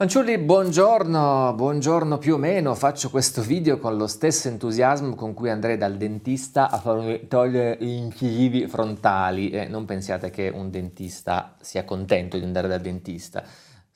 Fanciulli, buongiorno, buongiorno più o meno, faccio questo video con lo stesso entusiasmo con cui andrei dal dentista a farmi togliere gli incisivi frontali. E non pensiate che un dentista sia contento di andare dal dentista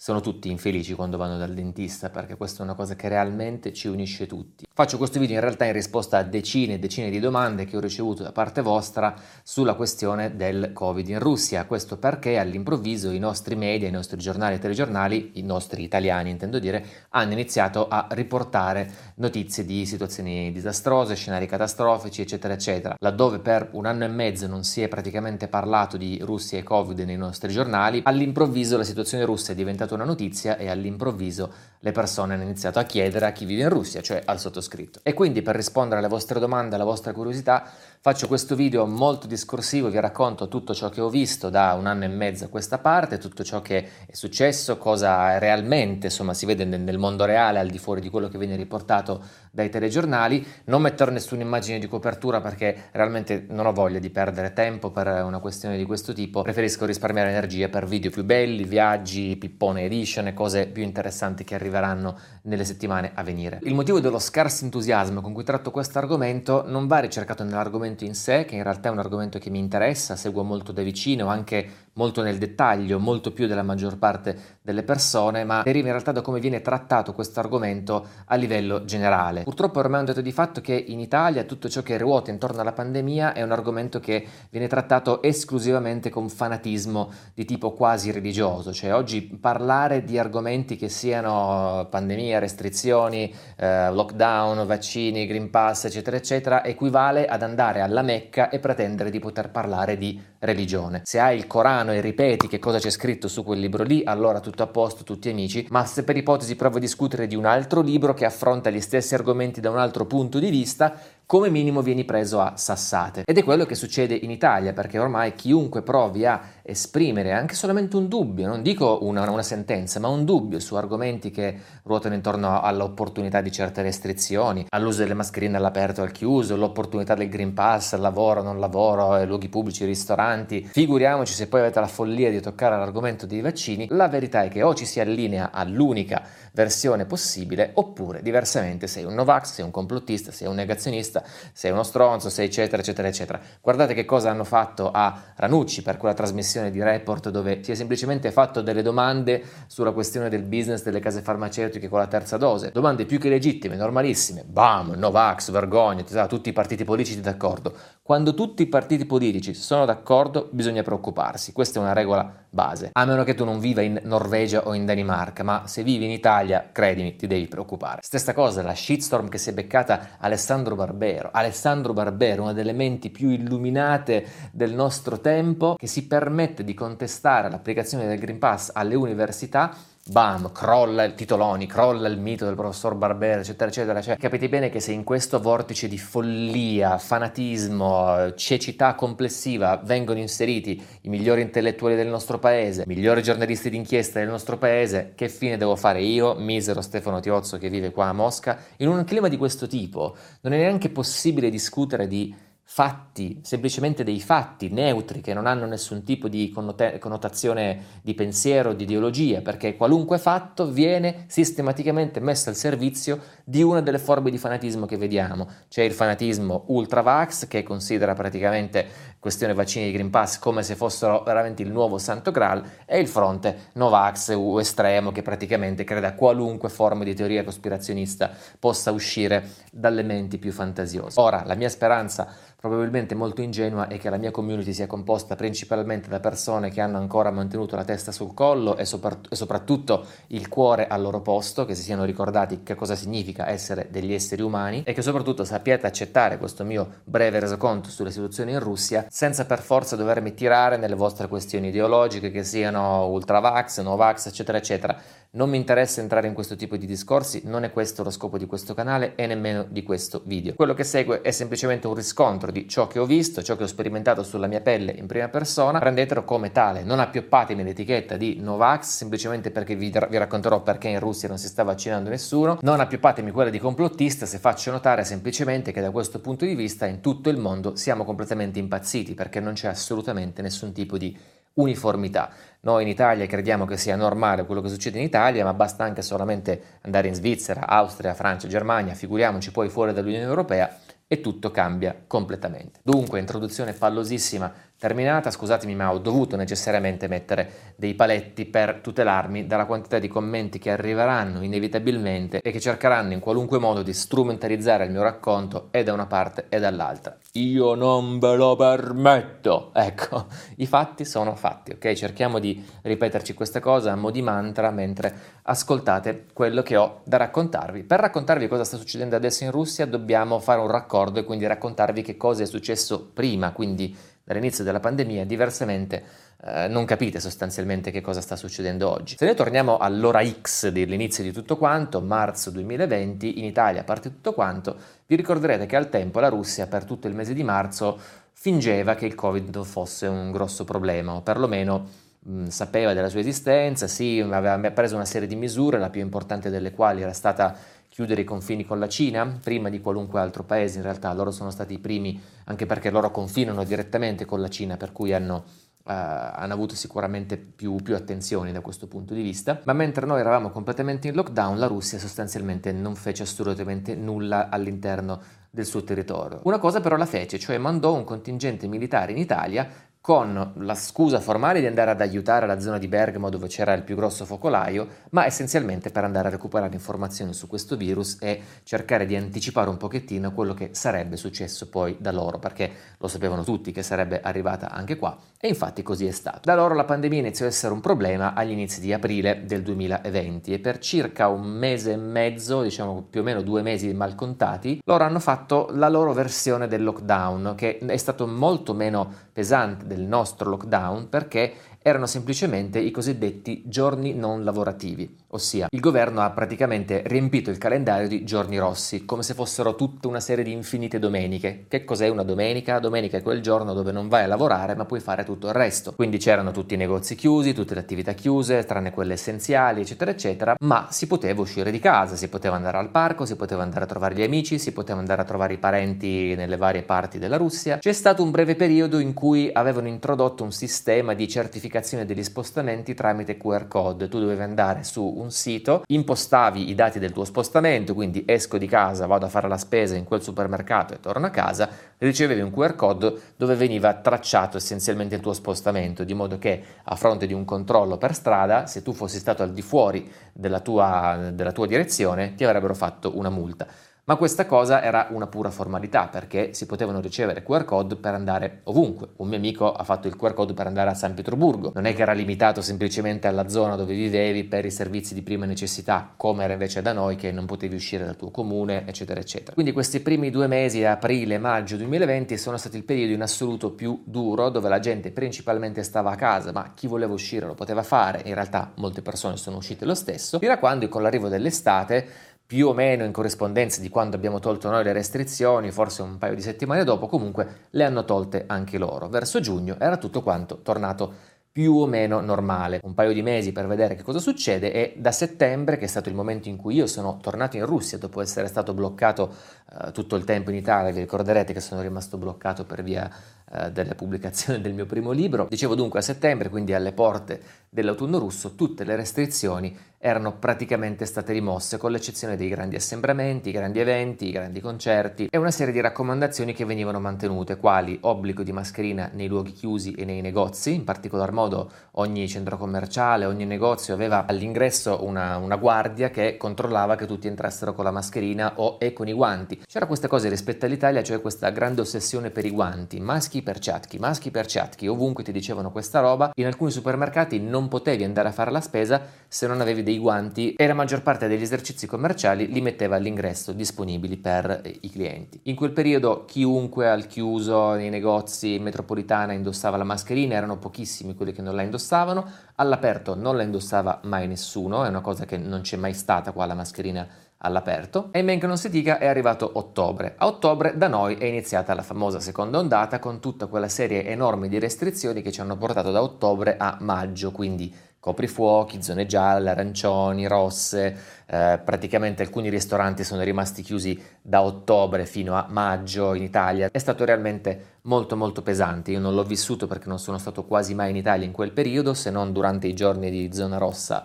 sono tutti infelici quando vanno dal dentista perché questa è una cosa che realmente ci unisce tutti. Faccio questo video in realtà in risposta a decine e decine di domande che ho ricevuto da parte vostra sulla questione del Covid in Russia. Questo perché all'improvviso i nostri media, i nostri giornali e telegiornali, i nostri italiani intendo dire, hanno iniziato a riportare notizie di situazioni disastrose, scenari catastrofici, eccetera, eccetera. Laddove per un anno e mezzo non si è praticamente parlato di Russia e Covid nei nostri giornali, all'improvviso la situazione russa è diventata una notizia e all'improvviso le persone hanno iniziato a chiedere a chi vive in Russia, cioè al sottoscritto. E quindi per rispondere alle vostre domande, alla vostra curiosità, faccio questo video molto discorsivo, vi racconto tutto ciò che ho visto da un anno e mezzo a questa parte, tutto ciò che è successo, cosa realmente insomma, si vede nel mondo reale al di fuori di quello che viene riportato dai telegiornali. Non metterò nessuna immagine di copertura perché realmente non ho voglia di perdere tempo per una questione di questo tipo, preferisco risparmiare energie per video più belli, viaggi, pippone edition e cose più interessanti che arriveranno nelle settimane a venire. Il motivo dello scarso entusiasmo con cui tratto questo argomento non va ricercato nell'argomento in sé, che in realtà è un argomento che mi interessa, seguo molto da vicino, anche molto nel dettaglio, molto più della maggior parte delle persone, ma deriva in realtà da come viene trattato questo argomento a livello generale. Purtroppo ormai è un dato di fatto che in Italia tutto ciò che ruota intorno alla pandemia è un argomento che viene trattato esclusivamente con fanatismo di tipo quasi religioso, cioè oggi parlare di argomenti che siano pandemia, restrizioni, eh, lockdown, vaccini, green pass, eccetera, eccetera, equivale ad andare alla Mecca e pretendere di poter parlare di religione. Se hai il Corano mano e ripeti che cosa c'è scritto su quel libro lì, allora tutto a posto, tutti amici, ma se per ipotesi provo a discutere di un altro libro che affronta gli stessi argomenti da un altro punto di vista, come minimo vieni preso a sassate. Ed è quello che succede in Italia, perché ormai chiunque provi a esprimere anche solamente un dubbio, non dico una, una sentenza, ma un dubbio su argomenti che ruotano intorno all'opportunità di certe restrizioni, all'uso delle mascherine all'aperto e al chiuso, l'opportunità del Green Pass, lavoro, non lavoro, eh, luoghi pubblici, ristoranti. Figuriamoci se poi avete la follia di toccare l'argomento dei vaccini, la verità è che o ci si allinea all'unica versione possibile, oppure diversamente sei un Novax, sei un complottista, sei un negazionista, sei uno stronzo, sei eccetera, eccetera, eccetera. Guardate che cosa hanno fatto a Ranucci per quella trasmissione di report dove si è semplicemente fatto delle domande sulla questione del business delle case farmaceutiche con la terza dose. Domande più che legittime, normalissime. Bam, Novax, vergogna, tutti i partiti politici d'accordo. Quando tutti i partiti politici sono d'accordo bisogna preoccuparsi, questa è una regola base. A meno che tu non viva in Norvegia o in Danimarca, ma se vivi in Italia, credimi, ti devi preoccupare. Stessa cosa, la shitstorm che si è beccata Alessandro Barbero. Alessandro Barbero, una delle menti più illuminate del nostro tempo, che si permette di contestare l'applicazione del Green Pass alle università bam, crolla il titoloni, crolla il mito del professor Barbera, eccetera, eccetera. Cioè, capite bene che se in questo vortice di follia, fanatismo, cecità complessiva vengono inseriti i migliori intellettuali del nostro paese, i migliori giornalisti d'inchiesta del nostro paese, che fine devo fare io, misero Stefano Tiozzo che vive qua a Mosca? In un clima di questo tipo non è neanche possibile discutere di fatti, semplicemente dei fatti neutri che non hanno nessun tipo di connota- connotazione di pensiero, di ideologia, perché qualunque fatto viene sistematicamente messo al servizio di una delle forme di fanatismo che vediamo. C'è il fanatismo ultravax che considera praticamente questione vaccini di Green Pass come se fossero veramente il nuovo santo graal e il fronte Novax o estremo che praticamente crede a qualunque forma di teoria cospirazionista possa uscire dalle menti più fantasiose. Ora, la mia speranza probabilmente molto ingenua è che la mia community sia composta principalmente da persone che hanno ancora mantenuto la testa sul collo e, sopra- e, soprattutto il cuore al loro posto, che si siano ricordati che cosa significa essere degli esseri umani e che soprattutto sappiate accettare questo mio breve resoconto sulle situazioni in Russia senza per forza dovermi tirare nelle vostre questioni ideologiche che siano ultravax, novax, eccetera, eccetera. Non mi interessa entrare in questo tipo di discorsi, non è questo lo scopo di questo canale e nemmeno di questo video. Quello che segue è semplicemente un riscontro di ciò che ho visto, ciò che ho sperimentato sulla mia pelle in prima persona, prendetelo come tale, non appioppatemi l'etichetta di Novax semplicemente perché vi, vi racconterò perché in Russia non si sta vaccinando nessuno, non appioppatemi quella di complottista se faccio notare semplicemente che da questo punto di vista in tutto il mondo siamo completamente impazziti perché non c'è assolutamente nessun tipo di uniformità. Noi in Italia crediamo che sia normale quello che succede in Italia, ma basta anche solamente andare in Svizzera, Austria, Francia, Germania, figuriamoci poi fuori dall'Unione Europea e tutto cambia completamente. Dunque, introduzione pallosissima terminata, scusatemi ma ho dovuto necessariamente mettere dei paletti per tutelarmi dalla quantità di commenti che arriveranno inevitabilmente e che cercheranno in qualunque modo di strumentalizzare il mio racconto e da una parte e dall'altra. Io non ve lo permetto! Ecco, i fatti sono fatti, ok? Cerchiamo di ripeterci questa cosa a mo' di mantra mentre ascoltate quello che ho da raccontarvi. Per raccontarvi cosa sta succedendo adesso in Russia dobbiamo fare un raccordo e quindi raccontarvi che cosa è successo prima, quindi dall'inizio della pandemia, diversamente eh, non capite sostanzialmente che cosa sta succedendo oggi. Se noi torniamo all'ora X dell'inizio di tutto quanto, marzo 2020, in Italia parte tutto quanto, vi ricorderete che al tempo la Russia per tutto il mese di marzo fingeva che il Covid fosse un grosso problema, o perlomeno mh, sapeva della sua esistenza, sì, aveva preso una serie di misure, la più importante delle quali era stata chiudere i confini con la Cina, prima di qualunque altro paese, in realtà loro sono stati i primi, anche perché loro confinano direttamente con la Cina, per cui hanno, uh, hanno avuto sicuramente più, più, attenzioni da questo punto di vista, ma mentre noi eravamo completamente in lockdown, la Russia sostanzialmente non fece assolutamente nulla all'interno del suo territorio. Una cosa però la fece, cioè mandò un contingente militare in Italia con la scusa formale di andare ad aiutare la zona di Bergamo dove c'era il più grosso focolaio, ma essenzialmente per andare a recuperare informazioni su questo virus e cercare di anticipare un pochettino quello che sarebbe successo poi da loro, perché lo sapevano tutti che sarebbe arrivata anche qua e infatti così è stato. Da loro la pandemia iniziò ad essere un problema agli inizi di aprile del 2020 e per circa un mese e mezzo, diciamo più o meno due mesi mal contati, loro hanno fatto la loro versione del lockdown che è stato molto meno pesante del nostro lockdown perché erano semplicemente i cosiddetti giorni non lavorativi, ossia il governo ha praticamente riempito il calendario di giorni rossi, come se fossero tutta una serie di infinite domeniche. Che cos'è una domenica? Domenica è quel giorno dove non vai a lavorare ma puoi fare tutto il resto. Quindi c'erano tutti i negozi chiusi, tutte le attività chiuse, tranne quelle essenziali, eccetera, eccetera, ma si poteva uscire di casa, si poteva andare al parco, si poteva andare a trovare gli amici, si poteva andare a trovare i parenti nelle varie parti della Russia. C'è stato un breve periodo in cui avevano introdotto un sistema di certificazione verificazione degli spostamenti tramite QR code. Tu dovevi andare su un sito, impostavi i dati del tuo spostamento, quindi esco di casa, vado a fare la spesa in quel supermercato e torno a casa, ricevevi un QR code dove veniva tracciato essenzialmente il tuo spostamento, di modo che a fronte di un controllo per strada, se tu fossi stato al di fuori della tua, della tua direzione, ti avrebbero fatto una multa. Ma questa cosa era una pura formalità perché si potevano ricevere QR code per andare ovunque. Un mio amico ha fatto il QR code per andare a San Pietroburgo. Non è che era limitato semplicemente alla zona dove vivevi per i servizi di prima necessità, come era invece da noi che non potevi uscire dal tuo comune, eccetera, eccetera. Quindi questi primi due mesi, aprile, maggio 2020, sono stati il periodo in assoluto più duro dove la gente principalmente stava a casa, ma chi voleva uscire lo poteva fare. In realtà molte persone sono uscite lo stesso, fino a quando con l'arrivo dell'estate più o meno in corrispondenza di quando abbiamo tolto noi le restrizioni, forse un paio di settimane dopo, comunque le hanno tolte anche loro. Verso giugno era tutto quanto tornato più o meno normale, un paio di mesi per vedere che cosa succede e da settembre, che è stato il momento in cui io sono tornato in Russia dopo essere stato bloccato eh, tutto il tempo in Italia, vi ricorderete che sono rimasto bloccato per via eh, della pubblicazione del mio primo libro, dicevo dunque a settembre, quindi alle porte dell'autunno russo, tutte le restrizioni erano praticamente state rimosse, con l'eccezione dei grandi assembramenti, i grandi eventi, i grandi concerti e una serie di raccomandazioni che venivano mantenute, quali obbligo di mascherina nei luoghi chiusi e nei negozi, in particolar modo ogni centro commerciale, ogni negozio aveva all'ingresso una, una guardia che controllava che tutti entrassero con la mascherina o e con i guanti. C'era questa cosa rispetto all'Italia, cioè questa grande ossessione per i guanti, maschi per ciatchi, maschi per ciatchi, ovunque ti dicevano questa roba, in alcuni supermercati non potevi andare a fare la spesa se non avevi dei guanti e la maggior parte degli esercizi commerciali li metteva all'ingresso disponibili per eh, i clienti. In quel periodo chiunque al chiuso nei negozi in metropolitana indossava la mascherina, erano pochissimi quelli che non la indossavano, all'aperto non la indossava mai nessuno, è una cosa che non c'è mai stata qua la mascherina all'aperto e men che non si dica è arrivato ottobre. A ottobre da noi è iniziata la famosa seconda ondata con tutta quella serie enorme di restrizioni che ci hanno portato da ottobre a maggio, quindi coprifuochi, zone gialle, arancioni, rosse, eh, praticamente alcuni ristoranti sono rimasti chiusi da ottobre fino a maggio in Italia. È stato realmente molto molto pesante. Io non l'ho vissuto perché non sono stato quasi mai in Italia in quel periodo, se non durante i giorni di zona rossa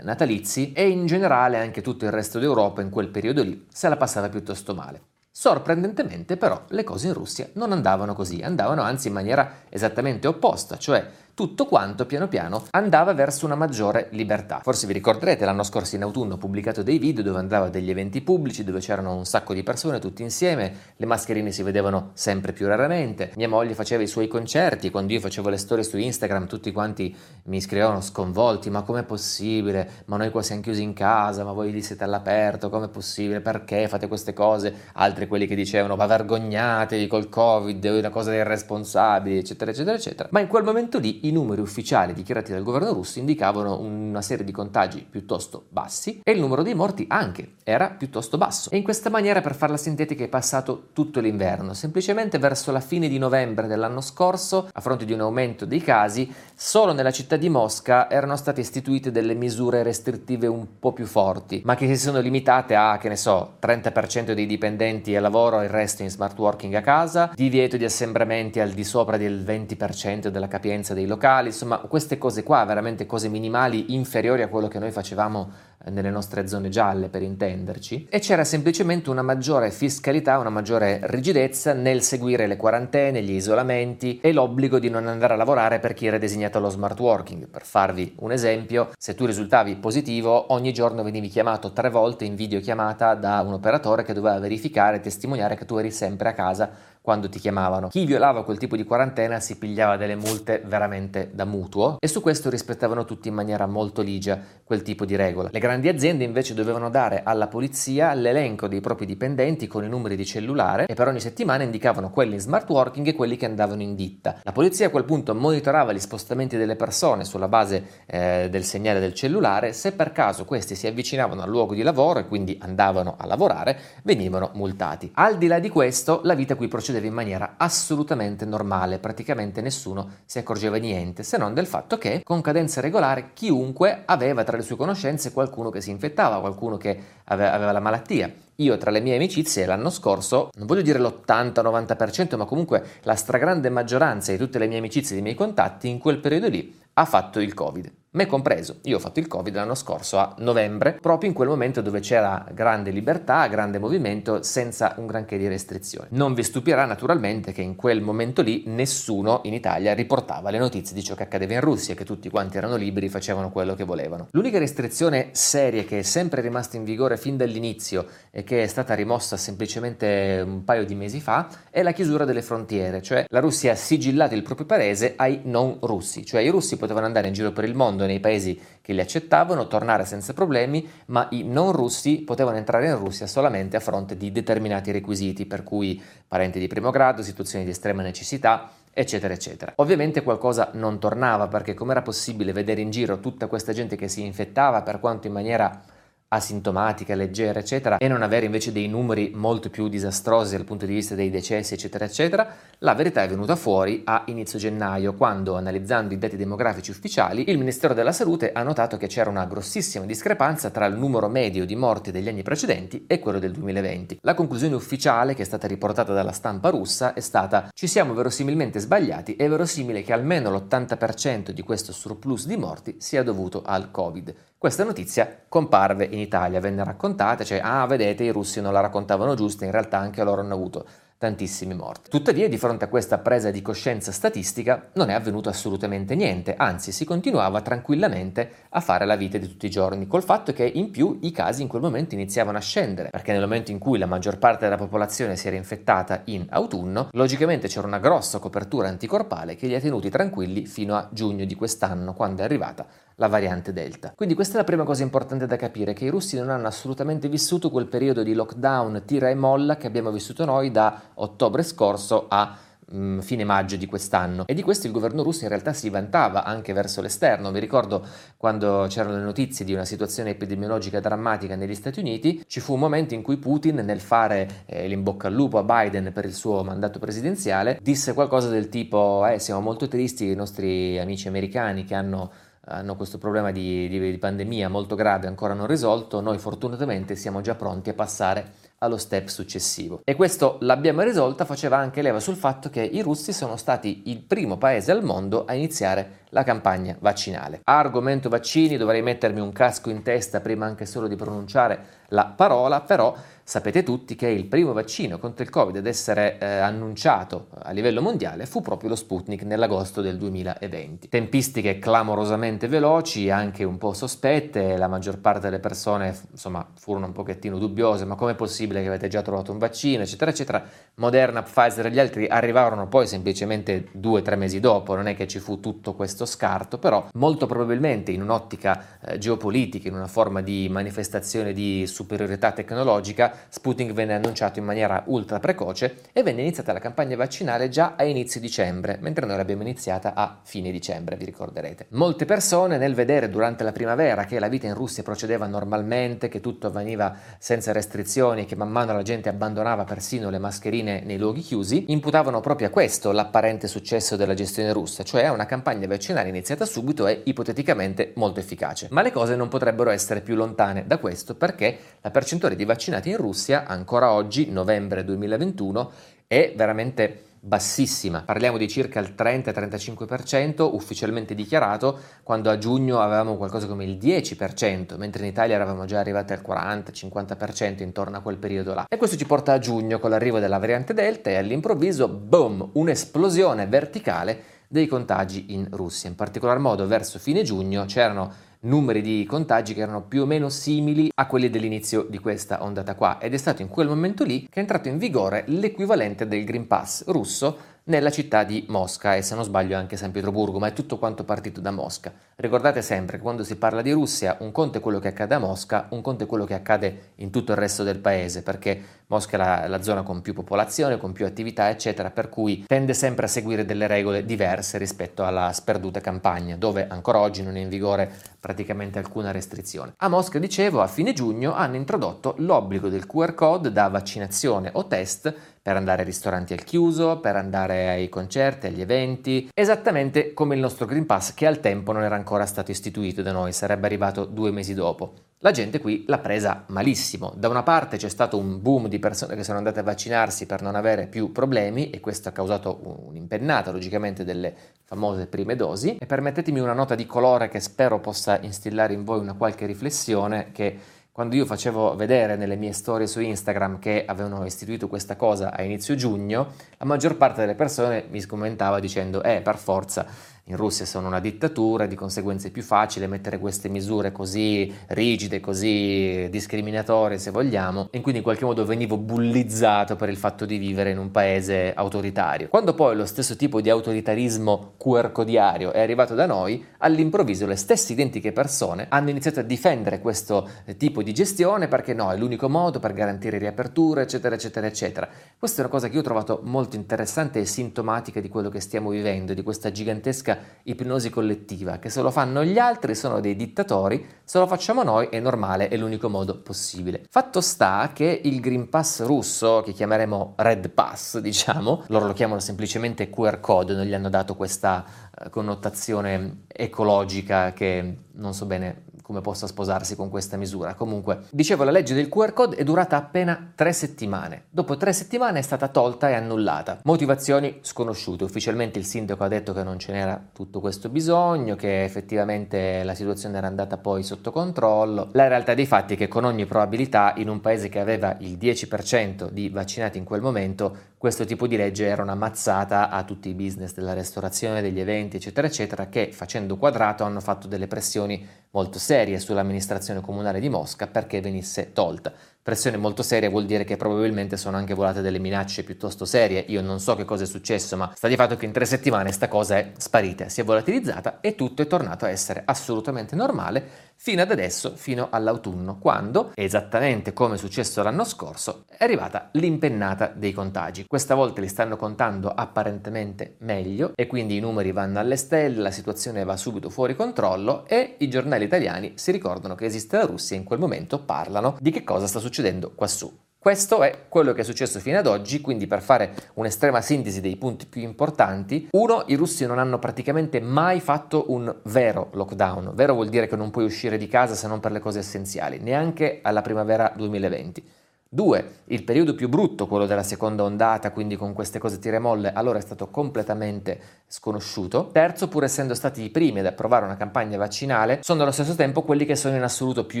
natalizi e in generale anche tutto il resto d'Europa in quel periodo lì se la passava piuttosto male. Sorprendentemente però le cose in Russia non andavano così, andavano anzi in maniera esattamente opposta, cioè tutto quanto piano piano andava verso una maggiore libertà. Forse vi ricorderete l'anno scorso in autunno ho pubblicato dei video dove andavo a degli eventi pubblici dove c'erano un sacco di persone tutti insieme, le mascherine si vedevano sempre più raramente, mia moglie faceva i suoi concerti, quando io facevo le storie su Instagram tutti quanti mi scrivevano sconvolti, ma com'è possibile? Ma noi qua siamo chiusi in casa, ma voi lì siete all'aperto, com'è possibile? Perché fate queste cose? Altri quelli che dicevano ma vergognatevi col covid, è una cosa dei irresponsabili, eccetera, eccetera, eccetera. Ma in quel momento lì i numeri ufficiali dichiarati dal governo russo indicavano una serie di contagi piuttosto bassi e il numero dei morti anche era piuttosto basso. E in questa maniera, per farla sintetica, è passato tutto l'inverno. Semplicemente verso la fine di novembre dell'anno scorso, a fronte di un aumento dei casi, solo nella città di Mosca erano state istituite delle misure restrittive un po' più forti, ma che si sono limitate a, che ne so, 30% dei dipendenti a lavoro e il resto in smart working a casa, divieto di assembramenti al di sopra del 20% della capienza dei locali locali, insomma queste cose qua, veramente cose minimali inferiori a quello che noi facevamo eh, nelle nostre zone gialle per intenderci e c'era semplicemente una maggiore fiscalità, una maggiore rigidezza nel seguire le quarantene, gli isolamenti e l'obbligo di non andare a lavorare per chi era designato allo smart working. Per farvi un esempio, se tu risultavi positivo ogni giorno venivi chiamato tre volte in videochiamata da un operatore che doveva verificare e testimoniare che tu eri sempre a casa quando ti chiamavano. Chi violava quel tipo di quarantena si pigliava delle multe veramente da mutuo e su questo rispettavano tutti in maniera molto ligia quel tipo di regola. Le grandi aziende invece dovevano dare alla polizia l'elenco dei propri dipendenti con i numeri di cellulare e per ogni settimana indicavano quelli in smart working e quelli che andavano in ditta. La polizia a quel punto monitorava gli spostamenti delle persone sulla base eh, del segnale del cellulare, se per caso questi si avvicinavano al luogo di lavoro e quindi andavano a lavorare, venivano multati. Al di là di questo, la vita qui procedeva procedeva in maniera assolutamente normale, praticamente nessuno si accorgeva niente, se non del fatto che con cadenza regolare chiunque aveva tra le sue conoscenze qualcuno che si infettava, qualcuno che aveva la malattia. Io tra le mie amicizie l'anno scorso, non voglio dire l'80-90%, ma comunque la stragrande maggioranza di tutte le mie amicizie e dei miei contatti in quel periodo lì ha fatto il Covid me compreso. Io ho fatto il Covid l'anno scorso a novembre, proprio in quel momento dove c'era grande libertà, grande movimento, senza un granché di restrizioni. Non vi stupirà naturalmente che in quel momento lì nessuno in Italia riportava le notizie di ciò che accadeva in Russia, che tutti quanti erano liberi, facevano quello che volevano. L'unica restrizione seria che è sempre rimasta in vigore fin dall'inizio e che è stata rimossa semplicemente un paio di mesi fa è la chiusura delle frontiere, cioè la Russia ha sigillato il proprio paese ai non russi, cioè i russi potevano andare in giro per il mondo mondo nei paesi che li accettavano, tornare senza problemi, ma i non russi potevano entrare in Russia solamente a fronte di determinati requisiti, per cui parenti di primo grado, situazioni di estrema necessità, eccetera, eccetera. Ovviamente qualcosa non tornava perché com'era possibile vedere in giro tutta questa gente che si infettava, per quanto in maniera asintomatica, leggera, eccetera, e non avere invece dei numeri molto più disastrosi dal punto di vista dei decessi, eccetera, eccetera, la verità è venuta fuori a inizio gennaio, quando, analizzando i dati demografici ufficiali, il Ministero della Salute ha notato che c'era una grossissima discrepanza tra il numero medio di morti degli anni precedenti e quello del 2020. La conclusione ufficiale, che è stata riportata dalla stampa russa, è stata ci siamo verosimilmente sbagliati, è verosimile che almeno l'80% di questo surplus di morti sia dovuto al Covid. Questa notizia comparve in Italia, venne raccontata, cioè ah vedete i russi non la raccontavano giusta, in realtà anche loro hanno avuto tantissimi morti. Tuttavia, di fronte a questa presa di coscienza statistica, non è avvenuto assolutamente niente, anzi si continuava tranquillamente a fare la vita di tutti i giorni, col fatto che in più i casi in quel momento iniziavano a scendere, perché nel momento in cui la maggior parte della popolazione si era infettata in autunno, logicamente c'era una grossa copertura anticorpale che li ha tenuti tranquilli fino a giugno di quest'anno, quando è arrivata la variante Delta. Quindi questa è la prima cosa importante da capire, che i russi non hanno assolutamente vissuto quel periodo di lockdown tira e molla che abbiamo vissuto noi da ottobre scorso a mm, fine maggio di quest'anno e di questo il governo russo in realtà si vantava anche verso l'esterno. Vi ricordo quando c'erano le notizie di una situazione epidemiologica drammatica negli Stati Uniti, ci fu un momento in cui Putin nel fare eh, l'imbocca al lupo a Biden per il suo mandato presidenziale disse qualcosa del tipo eh, siamo molto tristi i nostri amici americani che hanno hanno questo problema di, di, di pandemia molto grave ancora non risolto, noi fortunatamente siamo già pronti a passare allo step successivo. E questo l'abbiamo risolta faceva anche leva sul fatto che i russi sono stati il primo paese al mondo a iniziare la campagna vaccinale. Argomento vaccini dovrei mettermi un casco in testa prima anche solo di pronunciare la parola, però sapete tutti che il primo vaccino contro il Covid ad essere eh, annunciato a livello mondiale fu proprio lo Sputnik nell'agosto del 2020. Tempistiche clamorosamente veloci, anche un po' sospette, la maggior parte delle persone insomma furono un pochettino dubbiose, ma com'è possibile che avete già trovato un vaccino, eccetera, eccetera. Moderna, Pfizer e gli altri arrivarono poi semplicemente due o tre mesi dopo, non è che ci fu tutto questo scarto, però molto probabilmente in un'ottica eh, geopolitica, in una forma di manifestazione di superiorità tecnologica, Sputnik venne annunciato in maniera ultra precoce e venne iniziata la campagna vaccinale già a inizio dicembre, mentre noi l'abbiamo iniziata a fine dicembre, vi ricorderete. Molte persone nel vedere durante la primavera che la vita in Russia procedeva normalmente, che tutto avveniva senza restrizioni che man mano la gente abbandonava persino le mascherine nei luoghi chiusi, imputavano proprio a questo l'apparente successo della gestione russa, cioè a una campagna vaccinale iniziata subito e ipoteticamente molto efficace. Ma le cose non potrebbero essere più lontane da questo perché la percentuale di vaccinati in Russia, ancora oggi, novembre 2021, è veramente bassissima, parliamo di circa il 30-35% ufficialmente dichiarato, quando a giugno avevamo qualcosa come il 10%, mentre in Italia eravamo già arrivati al 40-50% intorno a quel periodo là. E questo ci porta a giugno con l'arrivo della variante Delta e all'improvviso, boom, un'esplosione verticale dei contagi in Russia. In particolar modo verso fine giugno c'erano numeri di contagi che erano più o meno simili a quelli dell'inizio di questa ondata qua ed è stato in quel momento lì che è entrato in vigore l'equivalente del Green Pass russo nella città di Mosca e se non sbaglio anche San Pietroburgo, ma è tutto quanto partito da Mosca. Ricordate sempre che quando si parla di Russia un conto è quello che accade a Mosca, un conto è quello che accade in tutto il resto del paese, perché Mosca è la, la zona con più popolazione, con più attività, eccetera, per cui tende sempre a seguire delle regole diverse rispetto alla sperduta campagna, dove ancora oggi non è in vigore praticamente alcuna restrizione. A Mosca, dicevo, a fine giugno hanno introdotto l'obbligo del QR code da vaccinazione o test per andare ai ristoranti al chiuso, per andare ai concerti, agli eventi, esattamente come il nostro Green Pass che al tempo non era ancora stato istituito da noi, sarebbe arrivato due mesi dopo. La gente qui l'ha presa malissimo. Da una parte c'è stato un boom di persone che sono andate a vaccinarsi per non avere più problemi e questo ha causato un'impennata logicamente delle famose prime dosi e permettetemi una nota di colore che spero possa instillare in voi una qualche riflessione che quando io facevo vedere nelle mie storie su Instagram che avevano istituito questa cosa a inizio giugno, la maggior parte delle persone mi scommentava dicendo eh per forza in Russia sono una dittatura, di conseguenza è più facile mettere queste misure così rigide, così discriminatorie se vogliamo, e quindi in qualche modo venivo bullizzato per il fatto di vivere in un paese autoritario. Quando poi lo stesso tipo di autoritarismo QR codiario è arrivato da noi, all'improvviso le stesse identiche persone hanno iniziato a difendere questo tipo di gestione perché no, è l'unico modo per garantire riaperture, eccetera, eccetera, eccetera. Questa è una cosa che io ho trovato molto interessante e sintomatica di quello che stiamo vivendo, di questa gigantesca ipnosi collettiva, che se lo fanno gli altri sono dei dittatori, se lo facciamo noi è normale, è l'unico modo possibile. Fatto sta che il Green Pass russo, che chiameremo Red Pass, diciamo, loro lo chiamano semplicemente QR code, non gli hanno dato questa connotazione ecologica che non so bene come possa sposarsi con questa misura. Comunque, dicevo, la legge del QR code è durata appena tre settimane. Dopo tre settimane è stata tolta e annullata. Motivazioni sconosciute. Ufficialmente il sindaco ha detto che non ce n'era tutto questo bisogno, che effettivamente la situazione era andata poi sotto controllo. La realtà dei fatti è che con ogni probabilità in un paese che aveva il 10% di vaccinati in quel momento, questo tipo di legge era una mazzata a tutti i business della ristorazione, degli eventi, eccetera, eccetera, che facendo quadrato hanno fatto delle pressioni molto serie sull'amministrazione comunale di Mosca perché venisse tolta pressione molto seria vuol dire che probabilmente sono anche volate delle minacce piuttosto serie. Io non so che cosa è successo, ma sta di fatto che in tre settimane sta cosa è sparita, si è volatilizzata e tutto è tornato a essere assolutamente normale fino ad adesso, fino all'autunno, quando, esattamente come è successo l'anno scorso, è arrivata l'impennata dei contagi. Questa volta li stanno contando apparentemente meglio e quindi i numeri vanno alle stelle, la situazione va subito fuori controllo e i giornali italiani si ricordano che esiste la Russia e in quel momento parlano di che cosa sta succedendo quassù. Questo è quello che è successo fino ad oggi, quindi per fare un'estrema sintesi dei punti più importanti, uno, i russi non hanno praticamente mai fatto un vero lockdown, vero vuol dire che non puoi uscire di casa se non per le cose essenziali, neanche alla primavera 2020. Due, il periodo più brutto, quello della seconda ondata, quindi con queste cose tire molle, allora è stato completamente sconosciuto. Terzo, pur essendo stati i primi ad approvare una campagna vaccinale, sono allo stesso tempo quelli che sono in assoluto più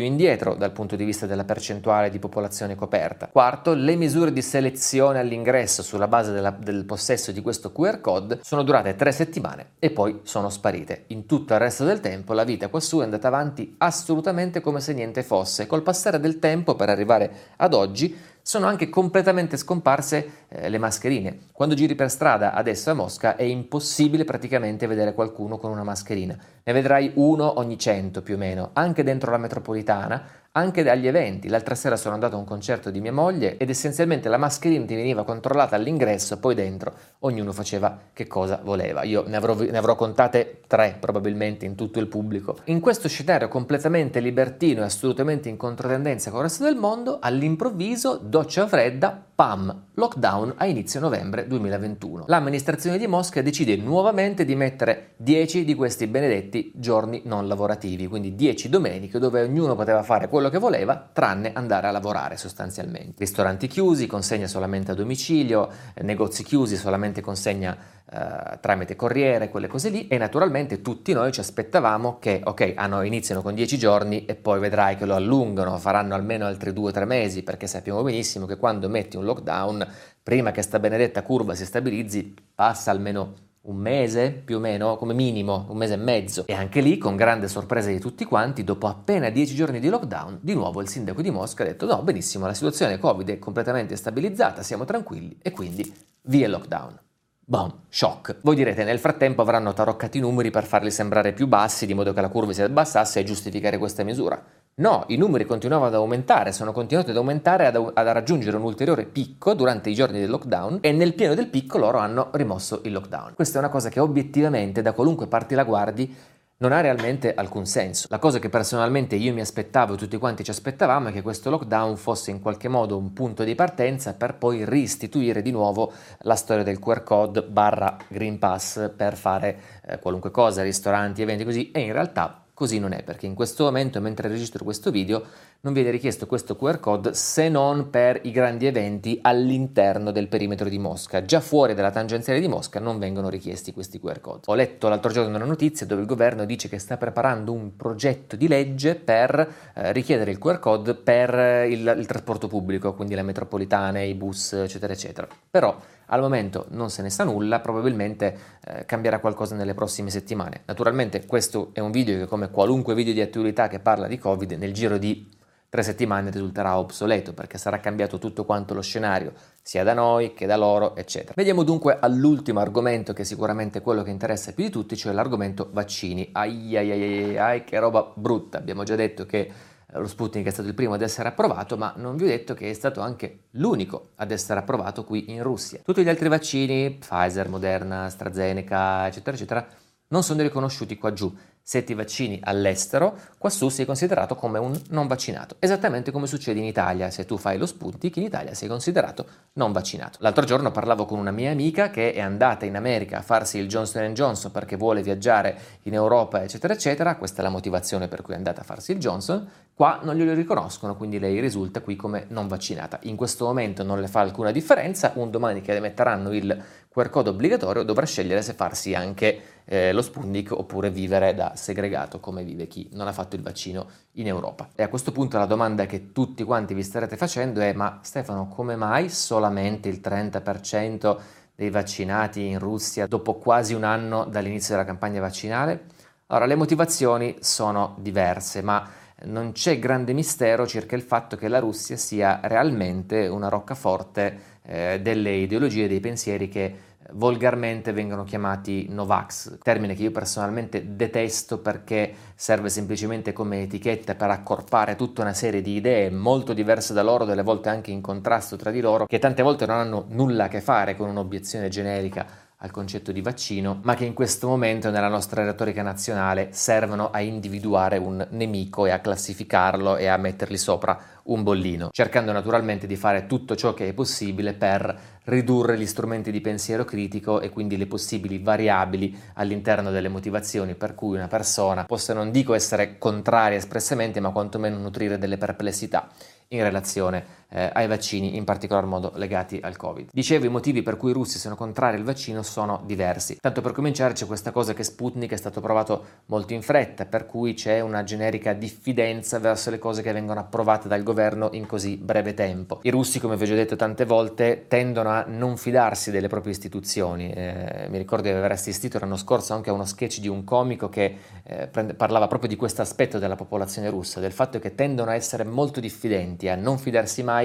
indietro dal punto di vista della percentuale di popolazione coperta. Quarto, le misure di selezione all'ingresso sulla base della, del possesso di questo QR code sono durate tre settimane e poi sono sparite. In tutto il resto del tempo la vita quassù è andata avanti assolutamente come se niente fosse. Col passare del tempo, per arrivare ad oggi, oggi sono anche completamente scomparse eh, le mascherine. Quando giri per strada adesso a Mosca è impossibile praticamente vedere qualcuno con una mascherina. Ne vedrai uno ogni cento più o meno, anche dentro la metropolitana, anche dagli eventi. L'altra sera sono andato a un concerto di mia moglie ed essenzialmente la mascherina ti veniva controllata all'ingresso, poi dentro ognuno faceva che cosa voleva. Io ne avrò, ne avrò contate tre probabilmente in tutto il pubblico. In questo scenario completamente libertino e assolutamente in controtendenza con il resto del mondo, all'improvviso, doccia fredda, pam, lockdown a inizio novembre 2021. L'amministrazione di Mosca decide nuovamente di mettere 10 di questi benedetti giorni non lavorativi, quindi 10 domeniche dove ognuno poteva fare quello che voleva tranne andare a lavorare sostanzialmente. Ristoranti chiusi, consegna solamente a domicilio, negozi chiusi, solamente consegna eh, tramite corriere, quelle cose lì e naturalmente tutti noi ci aspettavamo che ok, hanno, iniziano con 10 giorni e poi vedrai che lo allungano, faranno almeno altri 2-3 mesi perché sappiamo benissimo che quando metti un lockdown, prima che sta benedetta curva si stabilizzi, passa almeno un mese più o meno, come minimo, un mese e mezzo. E anche lì, con grande sorpresa di tutti quanti, dopo appena dieci giorni di lockdown, di nuovo il sindaco di Mosca ha detto no, benissimo, la situazione Covid è completamente stabilizzata, siamo tranquilli e quindi via il lockdown. Boom, shock. Voi direte, nel frattempo avranno taroccato i numeri per farli sembrare più bassi, di modo che la curva si abbassasse e giustificare questa misura. No, i numeri continuavano ad aumentare, sono continuati ad aumentare, ad, ad, raggiungere un ulteriore picco durante i giorni del lockdown e nel pieno del picco loro hanno rimosso il lockdown. Questa è una cosa che obiettivamente, da qualunque parte la guardi, non ha realmente alcun senso. La cosa che personalmente io mi aspettavo e tutti quanti ci aspettavamo è che questo lockdown fosse in qualche modo un punto di partenza per poi ristituire di nuovo la storia del QR code barra Green Pass per fare eh, qualunque cosa, ristoranti, eventi così e in realtà Così non è perché in questo momento, mentre registro questo video, non viene richiesto questo QR code se non per i grandi eventi all'interno del perimetro di Mosca. Già fuori dalla tangenziale di Mosca non vengono richiesti questi QR code. Ho letto l'altro giorno una notizia dove il governo dice che sta preparando un progetto di legge per eh, richiedere il QR code per il, il trasporto pubblico, quindi le metropolitane, i bus, eccetera, eccetera. Però al momento non se ne sa nulla, probabilmente eh, cambierà qualcosa nelle prossime settimane. Naturalmente questo è un video che come qualunque video di attualità che parla di Covid nel giro di tre settimane risulterà obsoleto perché sarà cambiato tutto quanto lo scenario, sia da noi che da loro, eccetera. Vediamo dunque all'ultimo argomento che è sicuramente quello che interessa più di tutti, cioè l'argomento vaccini. Ai ai ai ai, che roba brutta. Abbiamo già detto che lo Sputnik è stato il primo ad essere approvato, ma non vi ho detto che è stato anche l'unico ad essere approvato qui in Russia. Tutti gli altri vaccini, Pfizer, Moderna, AstraZeneca, eccetera, eccetera, non sono riconosciuti qua giù se ti vaccini all'estero, quassù sei considerato come un non vaccinato. Esattamente come succede in Italia, se tu fai lo Sputnik, in Italia sei considerato non vaccinato. L'altro giorno parlavo con una mia amica che è andata in America a farsi il Johnson Johnson perché vuole viaggiare in Europa, eccetera, eccetera. Questa è la motivazione per cui è andata a farsi il Johnson. Qua non glielo riconoscono, quindi lei risulta qui come non vaccinata. In questo momento non le fa alcuna differenza, un domani che le metteranno il QR code obbligatorio dovrà scegliere se farsi anche eh, lo Sputnik oppure vivere da segregato come vive chi non ha fatto il vaccino in Europa. E a questo punto la domanda che tutti quanti vi starete facendo è ma Stefano come mai solamente il 30% dei vaccinati in Russia dopo quasi un anno dall'inizio della campagna vaccinale? Allora le motivazioni sono diverse ma non c'è grande mistero circa il fatto che la Russia sia realmente una roccaforte eh, delle ideologie e dei pensieri che volgarmente vengono chiamati Novax, termine che io personalmente detesto perché serve semplicemente come etichetta per accorpare tutta una serie di idee molto diverse da loro, delle volte anche in contrasto tra di loro, che tante volte non hanno nulla a che fare con un'obiezione generica al concetto di vaccino, ma che in questo momento nella nostra retorica nazionale servono a individuare un nemico e a classificarlo e a mettergli sopra un bollino, cercando naturalmente di fare tutto ciò che è possibile per ridurre gli strumenti di pensiero critico e quindi le possibili variabili all'interno delle motivazioni per cui una persona possa non dico essere contraria espressamente, ma quantomeno nutrire delle perplessità in relazione eh, ai vaccini, in particolar modo legati al Covid. Dicevo, i motivi per cui i russi sono contrari al vaccino sono diversi. Tanto per cominciare c'è questa cosa che Sputnik è stato provato molto in fretta, per cui c'è una generica diffidenza verso le cose che vengono approvate dal governo in così breve tempo. I russi, come vi ho già detto tante volte, tendono a non fidarsi delle proprie istituzioni. Eh, mi ricordo di aver assistito l'anno scorso anche a uno sketch di un comico che eh, prende, parlava proprio di questo aspetto della popolazione russa, del fatto che tendono a essere molto diffidenti, a non fidarsi mai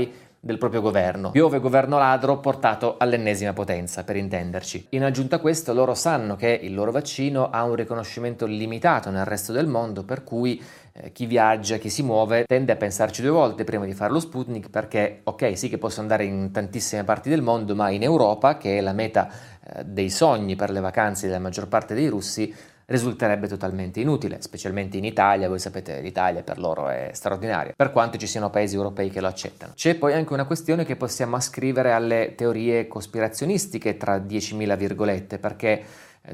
del proprio governo. Piove governo ladro portato all'ennesima potenza, per intenderci. In aggiunta a questo, loro sanno che il loro vaccino ha un riconoscimento limitato nel resto del mondo, per cui eh, chi viaggia, chi si muove, tende a pensarci due volte prima di fare lo Sputnik, perché ok, sì che posso andare in tantissime parti del mondo, ma in Europa, che è la meta eh, dei sogni per le vacanze della maggior parte dei russi, risulterebbe totalmente inutile, specialmente in Italia, voi sapete l'Italia per loro è straordinaria, per quanto ci siano paesi europei che lo accettano. C'è poi anche una questione che possiamo ascrivere alle teorie cospirazionistiche tra 10.000 virgolette, perché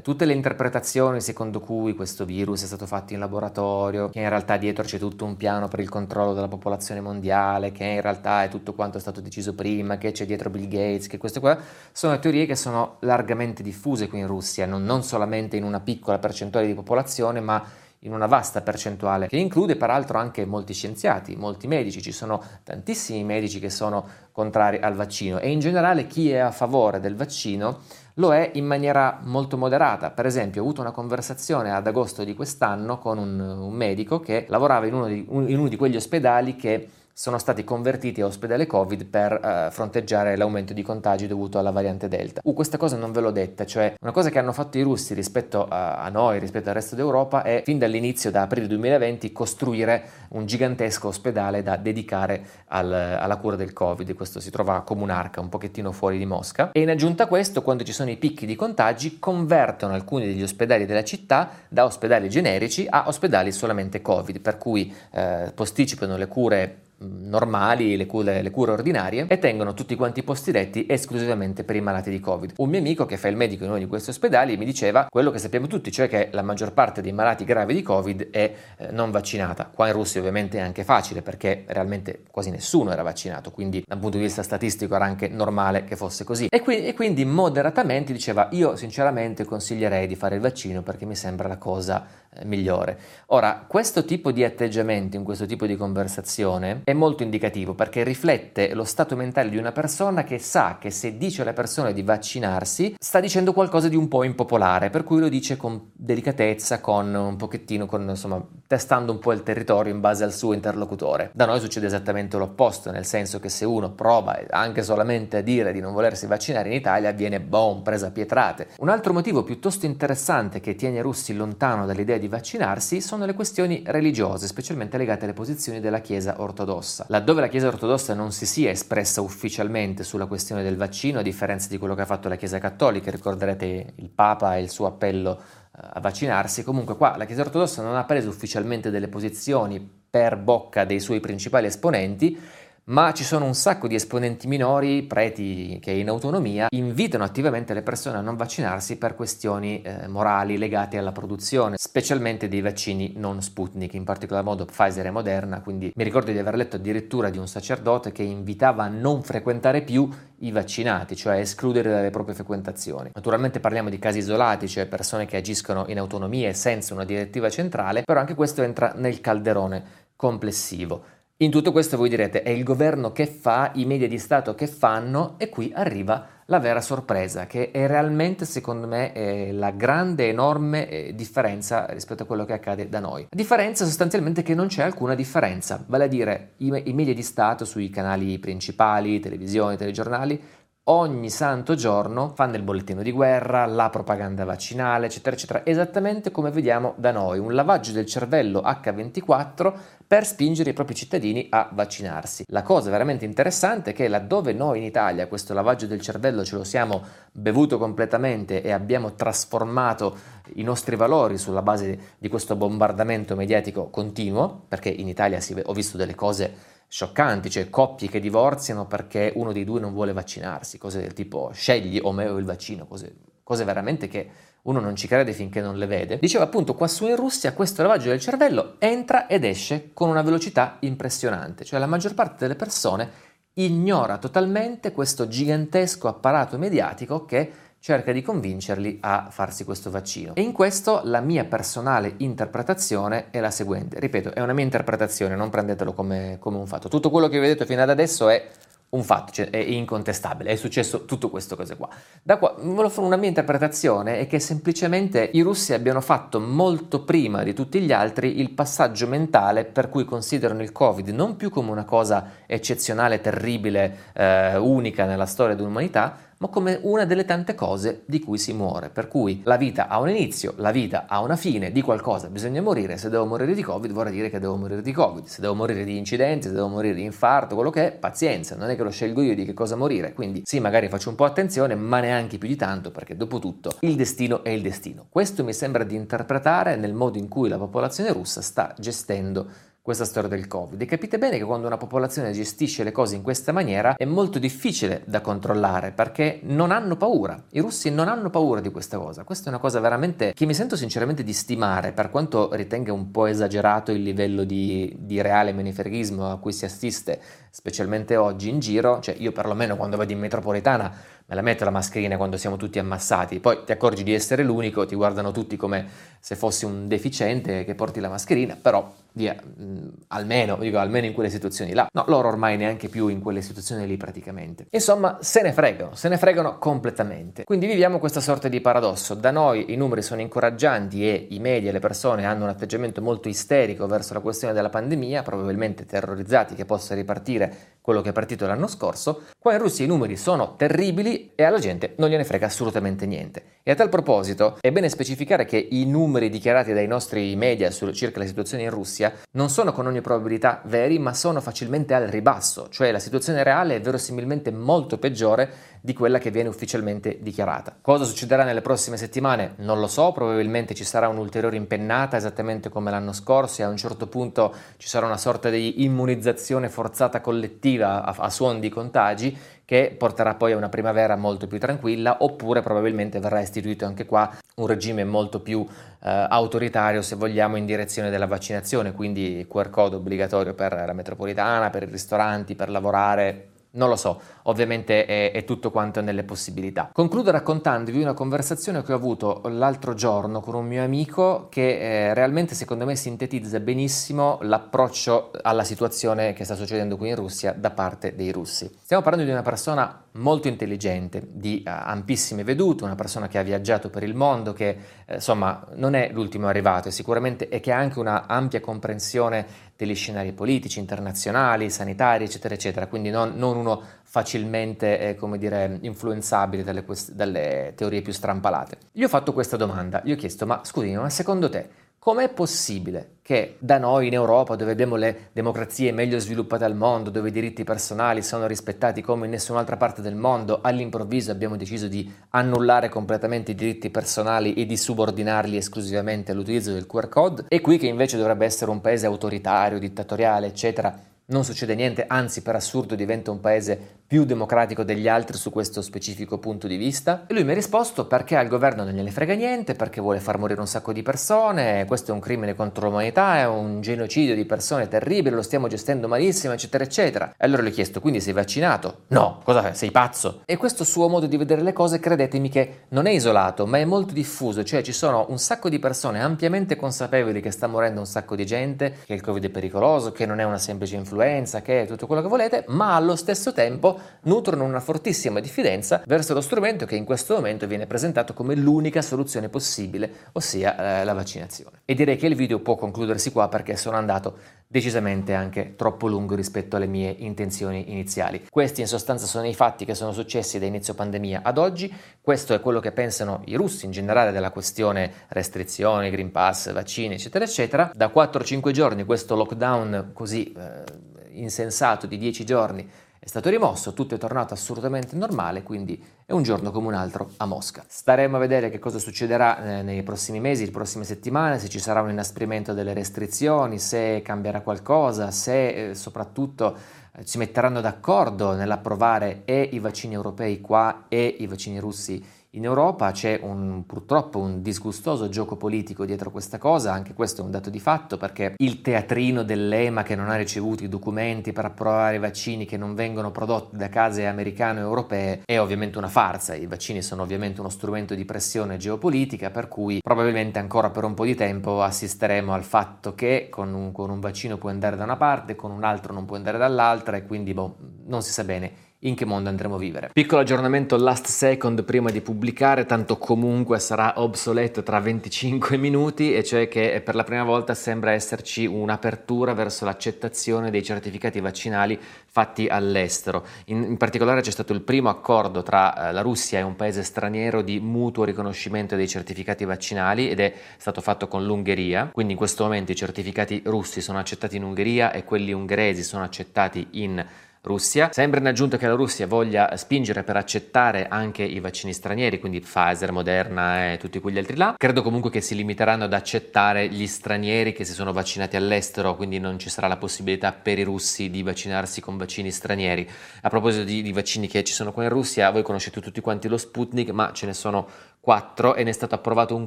tutte le interpretazioni secondo cui questo virus è stato fatto in laboratorio, che in realtà dietro c'è tutto un piano per il controllo della popolazione mondiale, che in realtà è tutto quanto è stato deciso prima, che c'è dietro Bill Gates, che queste qua sono teorie che sono largamente diffuse qui in Russia, non, non solamente in una piccola percentuale di popolazione, ma in una vasta percentuale, che include peraltro anche molti scienziati, molti medici, ci sono tantissimi medici che sono contrari al vaccino. E in generale chi è a favore del vaccino lo è in maniera molto moderata. Per esempio, ho avuto una conversazione ad agosto di quest'anno con un, un medico che lavorava in uno, di, un, in uno di quegli ospedali che sono stati convertiti a ospedale Covid per eh, fronteggiare l'aumento di contagi dovuto alla variante Delta. Uh, questa cosa non ve l'ho detta, cioè una cosa che hanno fatto i russi rispetto a, noi, rispetto al resto d'Europa, è fin dall'inizio, da aprile 2020, costruire un gigantesco ospedale da dedicare al, alla cura del Covid. Questo si trova a Comunarca, un pochettino fuori di Mosca. E in aggiunta a questo, quando ci sono i picchi di contagi, convertono alcuni degli ospedali della città da ospedali generici a ospedali solamente Covid, per cui eh, posticipano le cure normali, le cure, le cure, ordinarie e tengono tutti quanti i posti letti esclusivamente per i malati di Covid. Un mio amico che fa il medico in uno di questi ospedali mi diceva quello che sappiamo tutti, cioè che la maggior parte dei malati gravi di Covid è eh, non vaccinata. Qua in Russia ovviamente è anche facile perché realmente quasi nessuno era vaccinato, quindi dal punto di vista statistico era anche normale che fosse così. E, qui, e quindi moderatamente diceva io sinceramente consiglierei di fare il vaccino perché mi sembra la cosa migliore. Ora, questo tipo di atteggiamento in questo tipo di conversazione è molto indicativo perché riflette lo stato mentale di una persona che sa che se dice alle persone di vaccinarsi sta dicendo qualcosa di un po' impopolare, per cui lo dice con delicatezza, con un pochettino, con, insomma, testando un po' il territorio in base al suo interlocutore. Da noi succede esattamente l'opposto, nel senso che se uno prova anche solamente a dire di non volersi vaccinare in Italia viene boom, presa a pietrate. Un altro motivo piuttosto interessante che tiene russi lontano dall'idea di vaccinarsi sono le questioni religiose, specialmente legate alle posizioni della Chiesa ortodossa. Laddove la Chiesa ortodossa non si sia espressa ufficialmente sulla questione del vaccino, a differenza di quello che ha fatto la Chiesa cattolica, ricorderete il Papa e il suo appello eh, a vaccinarsi, comunque qua la Chiesa ortodossa non ha preso ufficialmente delle posizioni per bocca dei suoi principali esponenti, ma ci sono un sacco di esponenti minori, preti che in autonomia, invitano attivamente le persone a non vaccinarsi per questioni eh, morali legate alla produzione, specialmente dei vaccini non Sputnik, in particolar modo Pfizer e Moderna, quindi mi ricordo di aver letto addirittura di un sacerdote che invitava a non frequentare più i vaccinati, cioè a escludere dalle proprie frequentazioni. Naturalmente parliamo di casi isolati, cioè persone che agiscono in autonomia e senza una direttiva centrale, però anche questo entra nel calderone complessivo. In tutto questo voi direte è il governo che fa, i media di Stato che fanno e qui arriva la vera sorpresa che è realmente secondo me la grande enorme eh, differenza rispetto a quello che accade da noi. La differenza sostanzialmente è che non c'è alcuna differenza, vale a dire i, i media di Stato sui canali principali, televisioni, telegiornali ogni santo giorno fanno il bollettino di guerra, la propaganda vaccinale, eccetera, eccetera, esattamente come vediamo da noi, un lavaggio del cervello H24 per spingere i propri cittadini a vaccinarsi. La cosa veramente interessante è che laddove noi in Italia questo lavaggio del cervello ce lo siamo bevuto completamente e abbiamo trasformato i nostri valori sulla base di questo bombardamento mediatico continuo, perché in Italia si, ho visto delle cose scioccanti, cioè coppie che divorziano perché uno dei due non vuole vaccinarsi, cose del tipo scegli o me il vaccino, cose, cose veramente che uno non ci crede finché non le vede. Diceva appunto qua su in Russia questo lavaggio del cervello entra ed esce con una velocità impressionante, cioè la maggior parte delle persone ignora totalmente questo gigantesco apparato mediatico che cerca di convincerli a farsi questo vaccino. E in questo la mia personale interpretazione è la seguente. Ripeto, è una mia interpretazione, non prendetelo come, come un fatto. Tutto quello che vi ho detto fino ad adesso è un fatto, cioè è incontestabile, è successo tutto questo cose qua. Da qua, una mia interpretazione è che semplicemente i russi abbiano fatto molto prima di tutti gli altri il passaggio mentale per cui considerano il Covid non più come una cosa eccezionale, terribile, eh, unica nella storia dell'umanità, ma come una delle tante cose di cui si muore. Per cui la vita ha un inizio, la vita ha una fine, di qualcosa bisogna morire. Se devo morire di Covid, vorrà dire che devo morire di Covid. Se devo morire di incidenti, se devo morire di infarto, quello che è, pazienza, non è che lo scelgo io di che cosa morire. Quindi sì, magari faccio un po' attenzione, ma neanche più di tanto, perché dopo tutto il destino è il destino. Questo mi sembra di interpretare nel modo in cui la popolazione russa sta gestendo questa storia del Covid. E capite bene che quando una popolazione gestisce le cose in questa maniera è molto difficile da controllare perché non hanno paura. I russi non hanno paura di questa cosa. Questa è una cosa veramente che mi sento sinceramente di stimare, per quanto ritenga un po' esagerato il livello di, di reale menefreghismo a cui si assiste, specialmente oggi in giro. Cioè, io perlomeno quando vado in metropolitana me la metto la mascherina quando siamo tutti ammassati, poi ti accorgi di essere l'unico, ti guardano tutti come se fossi un deficiente che porti la mascherina, però via, mh, mm, almeno, dico, almeno in quelle situazioni là. No, loro ormai neanche più in quelle situazioni lì praticamente. Insomma, se ne fregano, se ne fregano completamente. Quindi viviamo questa sorta di paradosso. Da noi i numeri sono incoraggianti e i media le persone hanno un atteggiamento molto isterico verso la questione della pandemia, probabilmente terrorizzati che possa ripartire quello che è partito l'anno scorso. Qua in Russia i numeri sono terribili e alla gente non gliene frega assolutamente niente. E a tal proposito è bene specificare che i numeri dichiarati dai nostri media circa la situazione in Russia non sono con ogni probabilità veri, ma sono facilmente al ribasso, cioè la situazione reale è verosimilmente molto peggiore di quella che viene ufficialmente dichiarata. Cosa succederà nelle prossime settimane? Non lo so, probabilmente ci sarà un'ulteriore impennata esattamente come l'anno scorso e a un certo punto ci sarà una sorta di immunizzazione forzata collettiva a, a suon di contagi che porterà poi a una primavera molto più tranquilla oppure probabilmente verrà istituito anche qua un regime molto più eh, autoritario se vogliamo in direzione della vaccinazione, quindi QR code obbligatorio per la metropolitana, per i ristoranti, per lavorare non lo so, ovviamente è, è, tutto quanto nelle possibilità. Concludo raccontandovi una conversazione che ho avuto l'altro giorno con un mio amico che eh, realmente secondo me sintetizza benissimo l'approccio alla situazione che sta succedendo qui in Russia da parte dei russi. Stiamo parlando di una persona molto intelligente, di uh, ampissime vedute, una persona che ha viaggiato per il mondo, che eh, insomma non è l'ultimo arrivato e sicuramente e che ha anche una ampia comprensione degli scenari politici, internazionali, sanitari, eccetera, eccetera, quindi non, non uno facilmente, eh, come dire, influenzabile dalle, dalle teorie più strampalate. Gli ho fatto questa domanda, gli ho chiesto, ma scusi, ma secondo te Com'è possibile che da noi in Europa, dove abbiamo le democrazie meglio sviluppate al mondo, dove i diritti personali sono rispettati come in nessun'altra parte del mondo, all'improvviso abbiamo deciso di annullare completamente i diritti personali e di subordinarli esclusivamente all'utilizzo del QR code? E qui che invece dovrebbe essere un paese autoritario, dittatoriale, eccetera, non succede niente, anzi per assurdo diventa un paese più democratico degli altri su questo specifico punto di vista? E lui mi ha risposto perché al governo non gliene frega niente, perché vuole far morire un sacco di persone, questo è un crimine contro l'umanità, è un genocidio di persone terribile, lo stiamo gestendo malissimo, eccetera, eccetera. E allora gli ho chiesto, quindi sei vaccinato? No, cosa fai? Sei pazzo? E questo suo modo di vedere le cose, credetemi che non è isolato, ma è molto diffuso, cioè ci sono un sacco di persone ampiamente consapevoli che sta morendo un sacco di gente, che il Covid è pericoloso, che non è una semplice influenza, che è tutto quello che volete, ma allo stesso tempo nutrono una fortissima diffidenza verso lo strumento che in questo momento viene presentato come l'unica soluzione possibile, ossia eh, la vaccinazione. E direi che il video può concludersi qua perché sono andato decisamente anche troppo lungo rispetto alle mie intenzioni iniziali. Questi in sostanza sono i fatti che sono successi da inizio pandemia ad oggi, questo è quello che pensano i russi in generale della questione restrizioni, Green Pass, vaccini, eccetera, eccetera. Da 4-5 giorni questo lockdown così eh, insensato di 10 giorni è stato rimosso, tutto è tornato assolutamente normale, quindi è un giorno come un altro a Mosca. Staremo a vedere che cosa succederà eh, nei prossimi mesi, le prossime settimane, se ci sarà un inasprimento delle restrizioni, se cambierà qualcosa, se eh, soprattutto eh, si metteranno d'accordo nell'approvare e i vaccini europei qua e i vaccini russi in Europa c'è un, purtroppo un disgustoso gioco politico dietro questa cosa, anche questo è un dato di fatto perché il teatrino dell'EMA che non ha ricevuto i documenti per approvare i vaccini che non vengono prodotti da case americane o europee è ovviamente una farsa, i vaccini sono ovviamente uno strumento di pressione geopolitica per cui probabilmente ancora per un po' di tempo assisteremo al fatto che con un, con un vaccino puoi andare da una parte, con un altro non puoi andare dall'altra e quindi boh, non si sa bene in che mondo andremo a vivere. Piccolo aggiornamento last second prima di pubblicare, tanto comunque sarà obsoleto tra 25 minuti, e cioè che per la prima volta sembra esserci un'apertura verso l'accettazione dei certificati vaccinali fatti all'estero. In, in particolare c'è stato il primo accordo tra eh, la Russia e un paese straniero di mutuo riconoscimento dei certificati vaccinali ed è stato fatto con l'Ungheria, quindi in questo momento i certificati russi sono accettati in Ungheria e quelli ungheresi sono accettati in Russia. Sembra in aggiunta che la Russia voglia spingere per accettare anche i vaccini stranieri, quindi Pfizer, Moderna e tutti quegli altri là. Credo comunque che si limiteranno ad accettare gli stranieri che si sono vaccinati all'estero, quindi non ci sarà la possibilità per i russi di vaccinarsi con vaccini stranieri. A proposito di, di vaccini che ci sono qua in Russia, voi conoscete tutti quanti lo Sputnik, ma ce ne sono 4 e ne è stato approvato un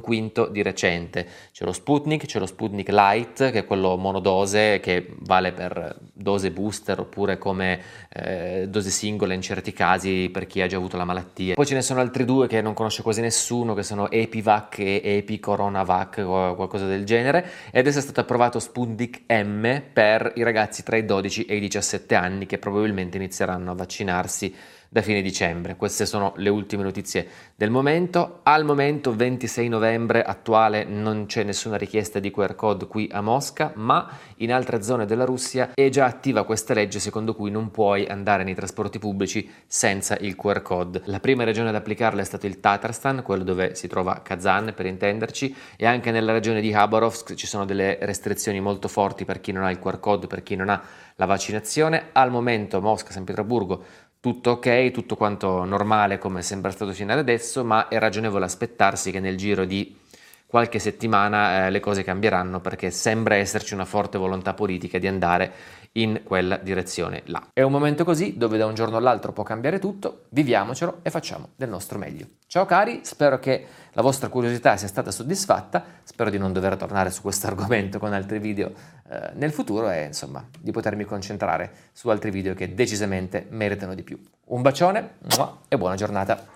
quinto di recente. C'è lo Sputnik, c'è lo Sputnik Light, che è quello monodose che vale per dose booster oppure come eh, dose singola in certi casi per chi ha già avuto la malattia. Poi ce ne sono altri due che non conosce quasi nessuno, che sono Epivac e Epicoronavac o qualcosa del genere. E adesso è stato approvato Sputnik M per i ragazzi tra i 12 e i 17 anni che probabilmente inizieranno a vaccinarsi da fine dicembre. Queste sono le ultime notizie del momento. Al momento 26 novembre attuale non c'è nessuna richiesta di QR code qui a Mosca, ma in altre zone della Russia è già attiva questa legge secondo cui non puoi andare nei trasporti pubblici senza il QR code. La prima regione ad applicarla è stato il Tatarstan, quello dove si trova Kazan per intenderci, e anche nella regione di Khabarovsk ci sono delle restrizioni molto forti per chi non ha il QR code, per chi non ha la vaccinazione. Al momento Mosca, San Pietroburgo tutto ok, tutto quanto normale come sembra stato fino ad adesso, ma è ragionevole aspettarsi che nel giro di qualche settimana eh, le cose cambieranno perché sembra esserci una forte volontà politica di andare in quella direzione là. È un momento così dove da un giorno all'altro può cambiare tutto, viviamocelo e facciamo del nostro meglio. Ciao cari, spero che la vostra curiosità sia stata soddisfatta, spero di non dover tornare su questo argomento con altri video eh, nel futuro e insomma di potermi concentrare su altri video che decisamente meritano di più. Un bacione e buona giornata!